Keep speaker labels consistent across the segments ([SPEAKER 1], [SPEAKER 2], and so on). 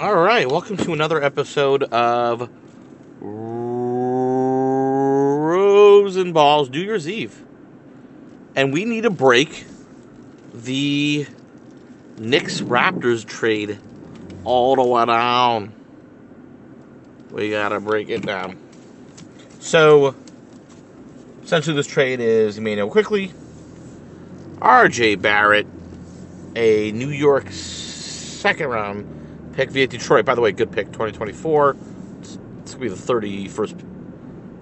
[SPEAKER 1] All right, welcome to another episode of Rose and Balls New Year's Eve. And we need to break the Knicks Raptors trade all the way down. We gotta break it down. So, essentially, this trade is Immanuel Quickley, RJ Barrett, a New York second round pick via Detroit. By the way, good pick, 2024. It's, it's going to be the 31st,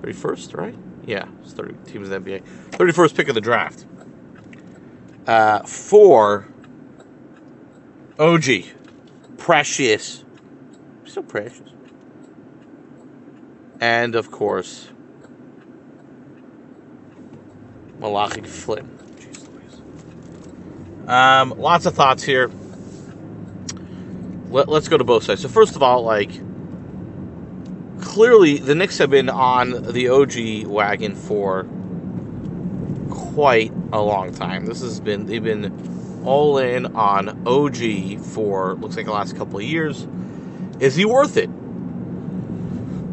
[SPEAKER 1] 31st, right? Yeah, it's 30 teams in the NBA. 31st pick of the draft. Uh, for OG, Precious, so precious. And of course, Malachi Flynn. Um, lots of thoughts here let, us go to both sides. So first of all, like clearly the Knicks have been on the OG wagon for quite a long time. This has been they've been all in on OG for looks like the last couple of years. Is he worth it?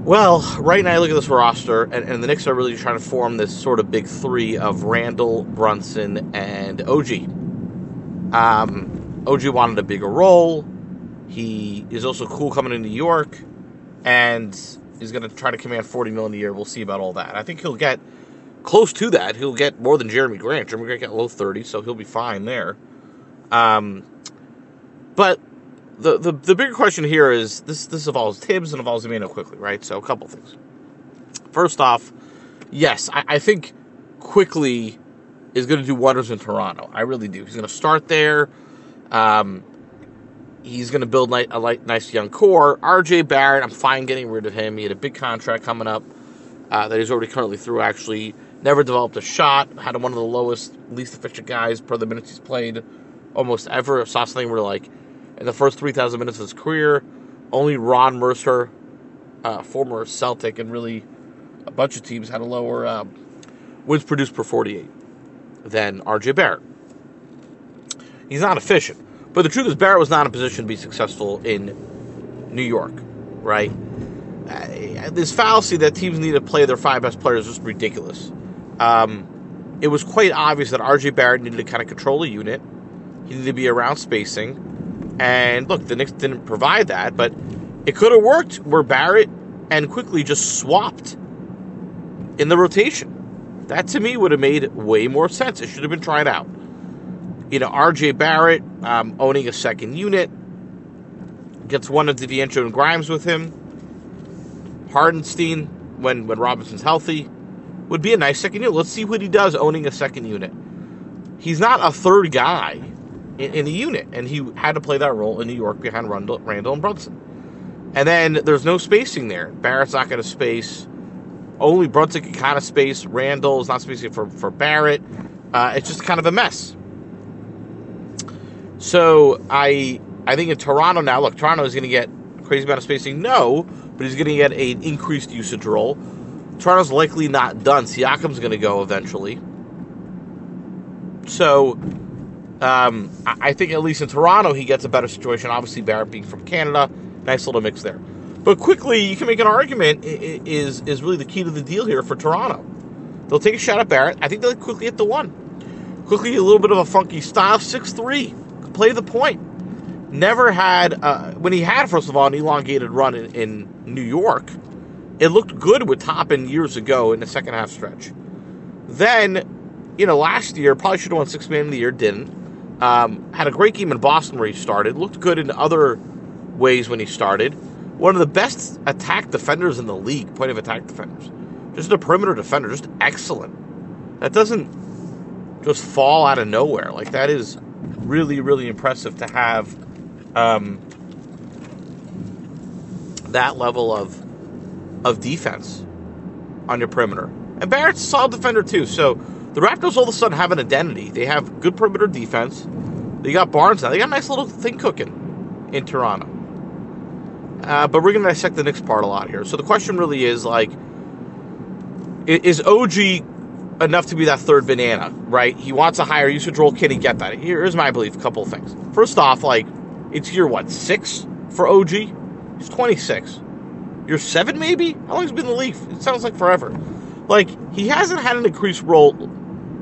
[SPEAKER 1] Well, right now I look at this roster, and, and the Knicks are really trying to form this sort of big three of Randle, Brunson, and OG. Um, OG wanted a bigger role. He is also cool coming to New York, and he's going to try to command 40 million a year. We'll see about all that. I think he'll get close to that. He'll get more than Jerami Grant. Jerami Grant got low 30, so he'll be fine there. Um, but the, the the bigger question here is this this involves Thibs and involves Amino Quickley, right? So a couple things. First off, yes, I, I think Quickley is going to do wonders in Toronto. I really do. He's going to start there. Um, he's going to build a nice young core. RJ Barrett, I'm fine getting rid of him. He had a big contract coming up uh, that he's already currently through, actually. Never developed a shot. Had one of the lowest, least efficient guys per the minutes he's played almost ever. Saw something where, like, in the first 3,000 minutes of his career, only Ron Mercer, uh, former Celtic, and really a bunch of teams had a lower um, wins produced per 48 than RJ Barrett. He's not efficient. But the truth is, Barrett was not in a position to be successful in New York, right? Uh, this fallacy that teams need to play their five best players is just ridiculous. Um, it was quite obvious that RJ Barrett needed to kind of control a unit. He needed to be around spacing. And look, the Knicks didn't provide that, but it could have worked where Barrett and Quickley just swapped in the rotation. That to me would have made way more sense. It should have been tried out you know, RJ Barrett um, owning a second unit gets one of DiVincenzo and Grimes with him. Hartenstein, when when Robinson's healthy, would be a nice second unit. Let's see what he does owning a second unit. He's not a third guy in, in the unit, and he had to play that role in New York behind Randle, Randle and Brunson. And then there's no spacing there. Barrett's not going to space. Only Brunson can kind of space. Randle is not spacing for, for Barrett. Uh, it's just kind of a mess. So I I think in Toronto now, look, Toronto is going to get crazy amount of spacing. No, but he's going to get an increased usage role. Toronto's likely not done. Siakam's going to go eventually. So um, I think at least in Toronto he gets a better situation. Obviously Barrett being from Canada, nice little mix there. But Quickley you can make an argument is is really the key to the deal here for Toronto. They'll take a shot at Barrett. I think they'll quickly hit the one. Quickley a little bit of a funky style, six three play the point. Never had, uh, when he had, first of all, an elongated run in, in New York, it looked good with Toppin years ago in the second half stretch. Then, you know, last year, probably should have won six man of the year, didn't. Um, had a great game in Boston where he started, looked good in other ways when he started. One of the best attack defenders in the league, point of attack defenders. Just a perimeter defender, just excellent. That doesn't just fall out of nowhere. Like, that is really, really impressive to have um, that level of of defense on your perimeter. And Barrett's a solid defender too. So the Raptors all of a sudden have an identity. They have good perimeter defense. They got Barnes now. They got a nice little thing cooking in Toronto. Uh, but we're going to dissect the next part a lot here. So the question really is like, is OG enough to be that third banana, right? He wants a higher usage role. Can he get that? Here's my belief. A couple of things. First off, like it's year what six for OG? He's 26. You're seven, maybe? How long has he been in the league? It sounds like forever. Like, he hasn't had an increased role,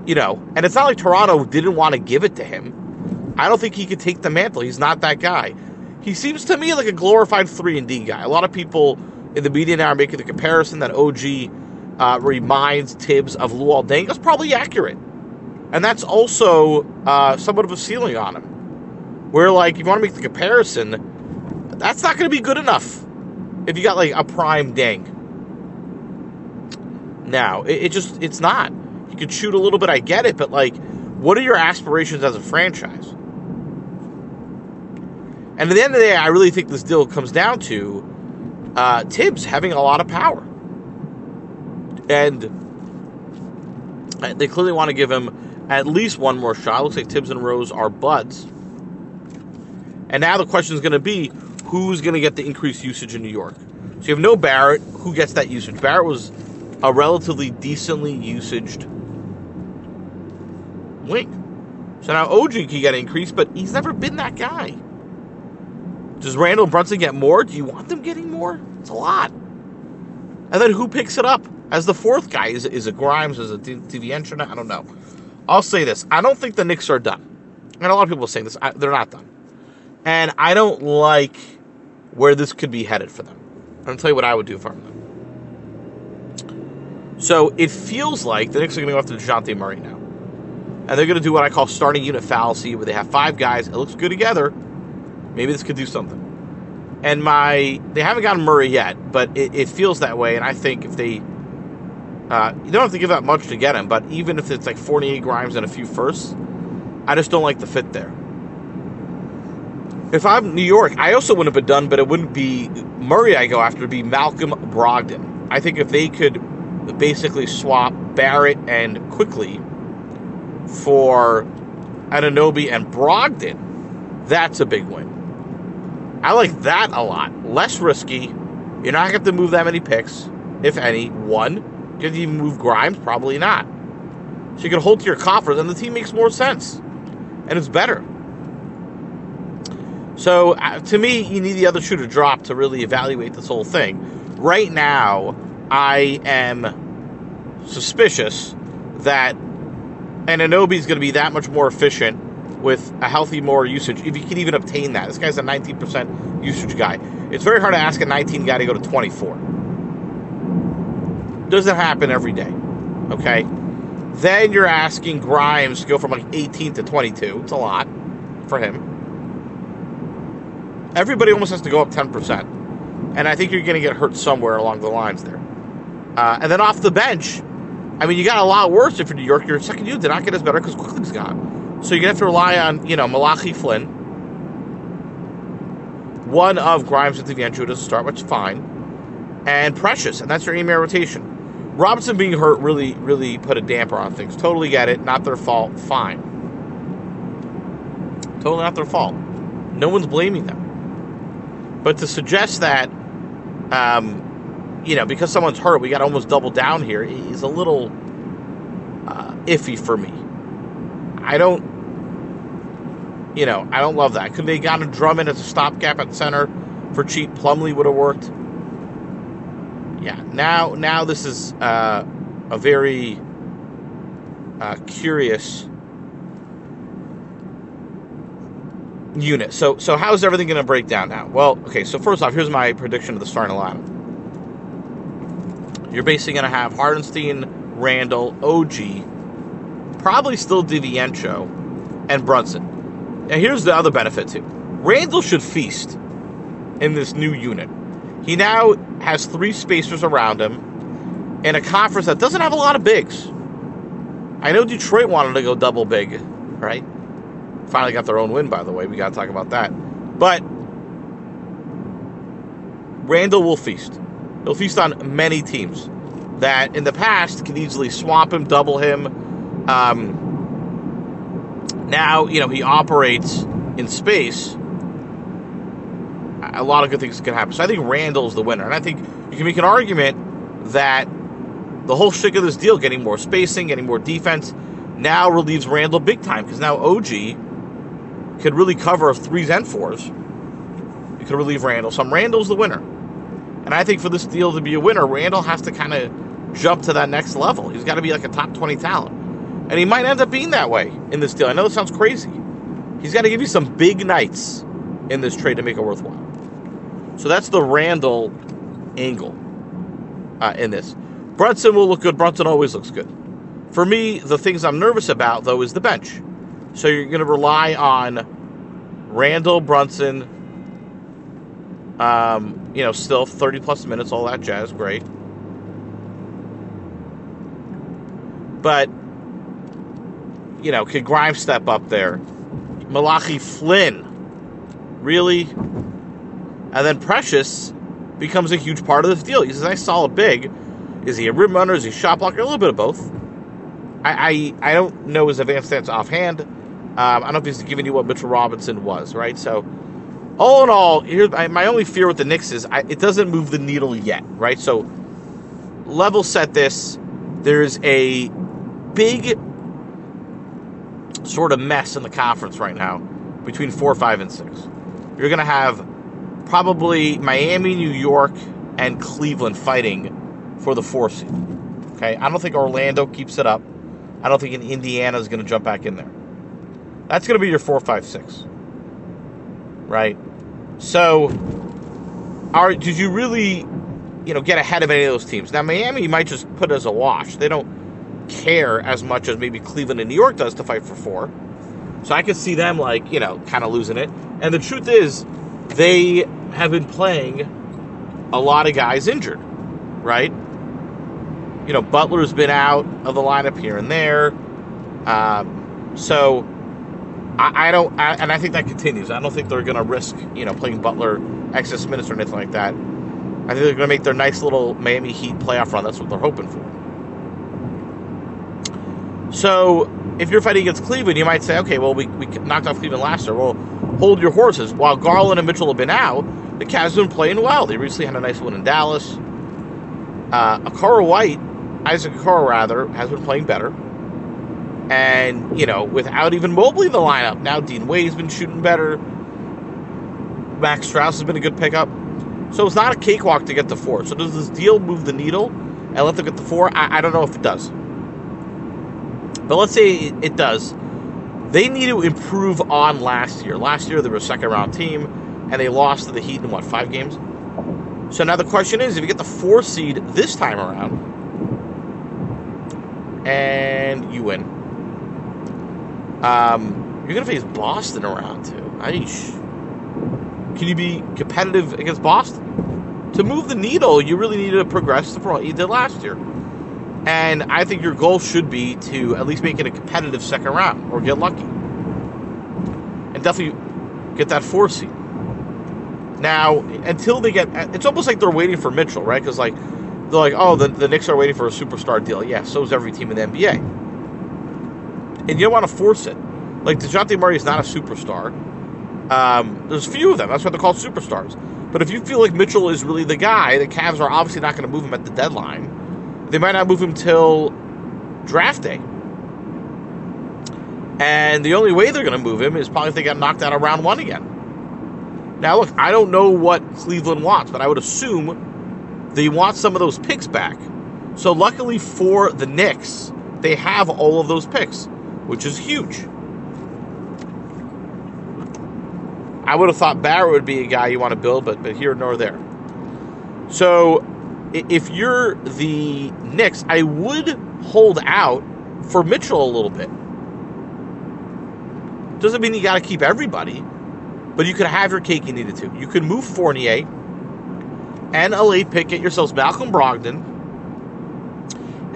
[SPEAKER 1] you know, and it's not like Toronto didn't want to give it to him. I don't think he could take the mantle. He's not that guy. He seems to me like a glorified 3 and D guy. A lot of people in the media now are making the comparison that OG uh, reminds Thibs of Luol Deng. That's probably accurate. And that's also uh, somewhat of a ceiling on him. Where, like, if you want to make the comparison, that's not going to be good enough if you got, like, a prime Deng. Now, it, it just, it's not. You could shoot a little bit, I get it, but, like, what are your aspirations as a franchise? And at the end of the day, I really think this deal comes down to uh, Thibs having a lot of power. And they clearly want to give him at least one more shot. Looks like Thibs and Rose are buds. And now the question is going to be who's going to get the increased usage in New York? So you have no Barrett. Who gets that usage? Barrett was a relatively decently usaged wing. So now OG can get increased, but he's never been that guy. Does Randle Brunson get more? Do you want them getting more? It's a lot. And then who picks it up as the fourth guy? Is is it Grimes? Is it DiVincenzo? I don't know. I'll say this. I don't think the Knicks are done. And a lot of people are saying this. I, they're not done. And I don't like where this could be headed for them. I'm to tell you what I would do for them. So it feels like the Knicks are going to go after Dejounte Murray now. And they're going to do what I call starting unit fallacy, where they have five guys. It looks good together Maybe this could do something. And my they haven't gotten Murray yet, but it, it feels that way. And I think if they uh, you don't have to give that much to get him, but even if it's like 48 Grimes and a few firsts, I just don't like the fit there. If I'm New York, I also wouldn't have been done, but it wouldn't be Murray I go after, it'd be Malcolm Brogdon. I think if they could basically swap Barrett and Quickley for Anunoby and Brogdon, that's a big win. I like that a lot. Less risky. You're not going to have to move that many picks, if any. One. To even move Grimes? Probably not. So you can hold to your coffers, and the team makes more sense. And it's better. So uh, to me, you need the other shoe to drop to really evaluate this whole thing. Right now, I am suspicious that Anunoby is going to be that much more efficient with a healthy more usage, if you can even obtain that. This guy's a 19% usage guy. It's very hard to ask a 19 guy to go to 24. Doesn't happen every day. Okay? Then you're asking Grimes to go from like 18 to 22. It's a lot for him. Everybody almost has to go up 10%. And I think you're going to get hurt somewhere along the lines there. Uh, and then off the bench, I mean, you got a lot worse if you're New York. Your second unit did not get as better because Quickley's gone. So you're going to have to rely on, you know, Malachi Flynn. One of Grimes and DiVincenzo to start, which is fine. And Precious, and that's your email rotation. Robinson being hurt really, really put a damper on things. Totally get it. Not their fault. Fine. Totally not their fault. No one's blaming them. But to suggest that, um, you know, because someone's hurt, we got to almost double down here is a little uh, iffy for me. I don't, you know, I don't love that. Could they got a Drummond as a stopgap at center for cheap? Plumlee would have worked. Yeah, now now this is uh, a very uh, curious unit. So so how is everything going to break down now? Well, okay. So first off, here's my prediction of the starting lineup. You're basically going to have Hartenstein, Randle, OG, probably still DiVincenzo and Brunson. And here's the other benefit too. Randle should feast in this new unit. He now has three spacers around him in a conference that doesn't have a lot of bigs. I know Detroit wanted to go double big, right? Finally got their own win, by the way. We got to talk about that. But Randle will feast. He'll feast on many teams that in the past could easily swamp him, double him, um, now, you know, he operates in space. A lot of good things can happen. So I think Randle's the winner. And I think you can make an argument that the whole shtick of this deal, getting more spacing, getting more defense, now relieves Randle big time because now OG could really cover threes and fours. You could relieve Randle some. Randle's the winner. And I think for this deal to be a winner, Randle has to kind of jump to that next level. He's got to be like a top 20 talent. And he might end up being that way in this deal. I know it sounds crazy. He's got to give you some big nights in this trade to make it worthwhile. So that's the Randle angle uh, in this. Brunson will look good. Brunson always looks good. For me, the things I'm nervous about, though, is the bench. So you're going to rely on Randle, Brunson, um, you know, still 30 plus minutes, all that jazz, great. But, you know, could Grimes step up there? Malachi Flynn, really? And then Precious becomes a huge part of this deal. He's a nice solid big. Is he a rim runner? Is he a shot blocker? A little bit of both. I, I, I don't know his advanced stats offhand. Um, I don't know if he's giving you what Mitchell Robinson was, right? So, all in all, here's my only fear with the Knicks is I, it doesn't move the needle yet, right? So, level set this. There's a big sort of mess in the conference right now between four, five, and six. You're going to have probably Miami, New York, and Cleveland fighting for the four seed. Okay, I don't think Orlando keeps it up. I don't think Indiana is going to jump back in there. That's going to be your four, five, six. Right. So, are did you really, you know, get ahead of any of those teams? Now, Miami you might just put as a wash. They don't care as much as maybe Cleveland and New York does to fight for four. So I could see them like, you know, kind of losing it. And the truth is, they have been playing a lot of guys injured, right? You know, Butler's been out of the lineup here and there. Um, so I, I don't, I, and I think that continues. I don't think they're going to risk, you know, playing Butler excess minutes or anything like that. I think they're going to make their nice little Miami Heat playoff run. That's what they're hoping for. So if you're fighting against Cleveland, you might say, okay, well, we, we knocked off Cleveland last year. Well, hold your horses. While Garland and Mitchell have been out, the Cavs have been playing well. They recently had a nice win in Dallas. Uh, Okoro White, Isaac Okoro rather, has been playing better. And, you know, without even Mobley in the lineup, now Dean Wade's been shooting better. Max Strus has been a good pickup. So it's not a cakewalk to get the four. So does this deal move the needle and let them get the four? I, I don't know if it does. But let's say it does. They need to improve on last year. Last year they were a second round team and they lost to the Heat in what, five games? So now the question is if you get the four seed this time around and you win, um, you're going to face Boston around two. Aish. Can you be competitive against Boston? To move the needle, you really need to progress from what you did last year. And I think your goal should be to at least make it a competitive second round or get lucky. And definitely get that four seed. Now, until they get, it's almost like they're waiting for Mitchell, right? Because, like, they're like, oh, the, the Knicks are waiting for a superstar deal. Yeah, so is every team in the NBA. And you don't want to force it. Like, Dejounte Murray is not a superstar. Um, there's a few of them. That's why they're called superstars. But if you feel like Mitchell is really the guy, the Cavs are obviously not going to move him at the deadline they might not move him till draft day. And the only way they're going to move him is probably if they got knocked out of round one again. Now, look, I don't know what Cleveland wants, but I would assume they want some of those picks back. So, luckily for the Knicks, they have all of those picks, which is huge. I would have thought Barrett would be a guy you want to build, but, but here nor there. So, if you're the Knicks, I would hold out for Mitchell a little bit. Doesn't mean you got to keep everybody, but you could have your cake you needed to. You could move Fournier and a late pick, get yourselves Malcolm Brogdon.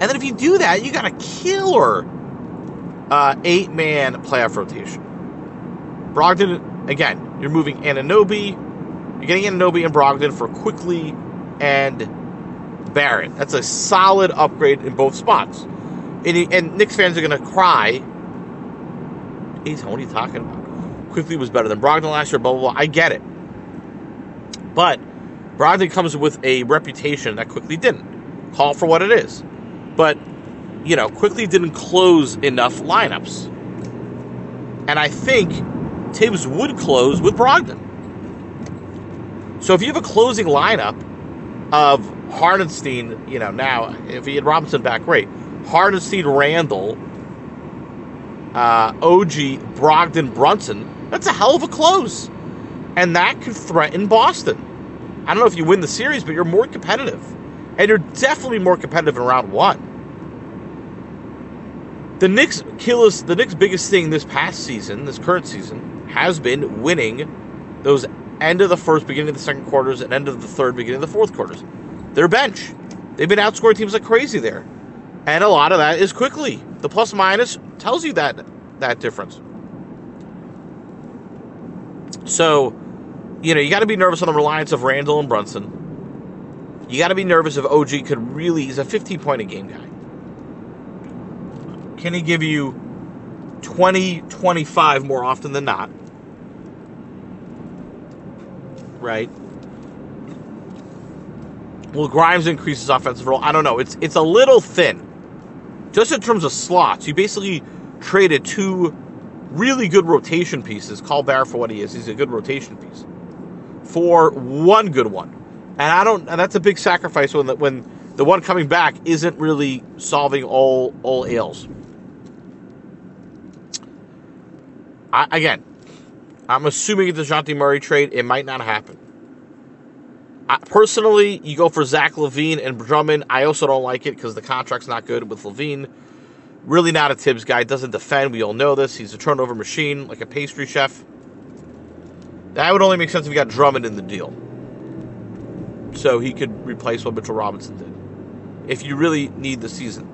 [SPEAKER 1] And then if you do that, you got a killer uh, eight man playoff rotation. Brogdon, again, you're moving Anunoby. You're getting Anunoby and Brogdon for Quickley and Barrett. That's a solid upgrade in both spots. And, he, and Knicks fans are going to cry. He's, what are you talking about? Quickley was better than Brogdon last year, blah, blah, blah. I get it. But Brogdon comes with a reputation that Quickley didn't. Call for what it is. But, you know, Quickley didn't close enough lineups. And I think Thibs would close with Brogdon. So if you have a closing lineup of Hartenstein, you know, now if he had Robinson back, great. Hartenstein, Randle, uh, OG, Brogdon, Brunson. That's a hell of a close, and that could threaten Boston. I don't know if you win the series, but you're more competitive, and you're definitely more competitive in round one. The Knicks kill us. The Knicks' biggest thing this past season, this current season, has been winning those end of the first, beginning of the second quarters, and end of the third, beginning of the fourth quarters. Their bench, they've been outscoring teams like crazy there, and a lot of that is Quickley. The plus minus tells you that that difference. So, you know, you got to be nervous on the reliance of Randle and Brunson. You got to be nervous if OG could really. He's a 15 point a game guy. Can he give you 20, 25 more often than not? Right? Will Grimes increase his offensive role? I don't know. It's it's a little thin. Just in terms of slots, you basically traded two really good rotation pieces. Call Bear for what he is. He's a good rotation piece for one good one, and I don't. And that's a big sacrifice when the, when the one coming back isn't really solving all all ails. I, again, I'm assuming it's a Dejounte Murray trade. It might not happen. Personally, you go for Zach LaVine and Drummond. I also don't like it because the contract's not good with Levine. Really not a Thibs guy. Doesn't defend. We all know this. He's a turnover machine, like a pastry chef. That would only make sense if you got Drummond in the deal. So he could replace what Mitchell Robinson did. If you really need the season.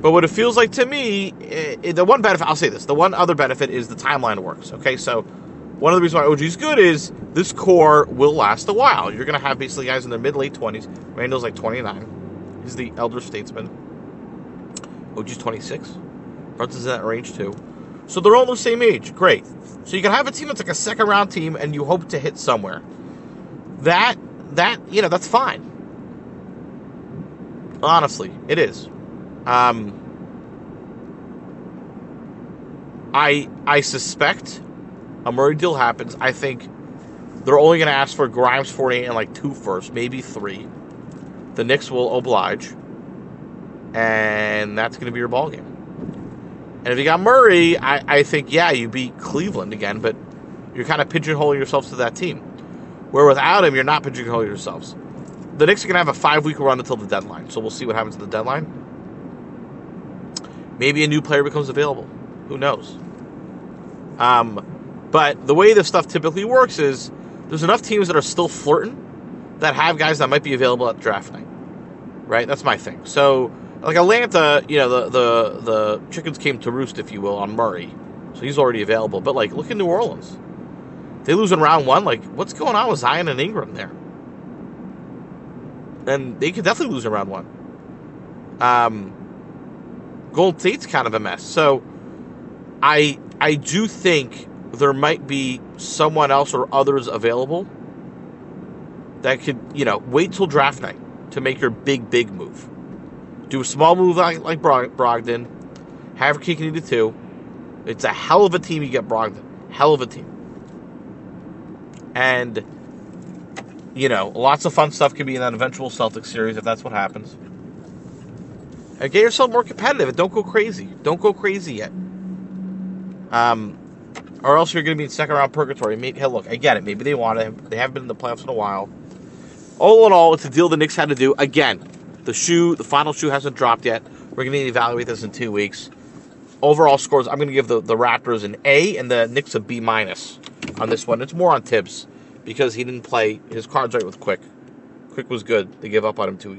[SPEAKER 1] But what it feels like to me, it, eh, the one benefit, I'll say this, the one other benefit is the timeline works. Okay, so one of the reasons why OG is good is this core will last a while. You're going to have basically guys in their mid late 20s. Randle's like 29. He's the elder statesman. OG's 26. Brunson's in that range too. So they're all the same age. Great. So you can have a team that's like a second round team and you hope to hit somewhere. That, that, you know, that's fine. Honestly, it is. Um, I I suspect a Murray deal happens. I think they're only going to ask for Grimes 48 and like two first, maybe three. The Knicks will oblige, and that's going to be your ball game. And if you got Murray, I, I think yeah, you beat Cleveland again, but you're kind of pigeonholing yourselves to that team. Where without him, you're not pigeonholing yourselves. The Knicks are going to have a five week run until the deadline, so we'll see what happens at the deadline. Maybe a new player becomes available. Who knows? Um, but the way this stuff typically works is there's enough teams that are still flirting that have guys that might be available at draft night. Right? That's my thing. So, like Atlanta, you know, the the the chickens came to roost, if you will, on Murray. So he's already available. But like, look at New Orleans. They lose in round one. Like, what's going on with Zion and Ingram there? And they could definitely lose in round one. Um, Golden State's kind of a mess. So I I do think there might be someone else or others available that could, you know, wait till draft night to make your big, big move. Do a small move like, like Brogdon, have eat it too. It's a hell of a team you get Brogdon. Hell of a team. And, you know, lots of fun stuff could be in that eventual Celtics series if that's what happens. And get yourself more competitive don't go crazy. Don't go crazy yet. Um, or else you're going to be in second round purgatory. Maybe, hey, look, I get it. Maybe they want him. They haven't been in the playoffs in a while. All in all, it's a deal the Knicks had to do. Again, the shoe, the final shoe hasn't dropped yet. We're going to evaluate this in two weeks. Overall scores, I'm going to give the, the Raptors an A and the Knicks a B minus on this one. It's more on Thibs because he didn't play his cards right with Quick. Quick was good. They gave up on him two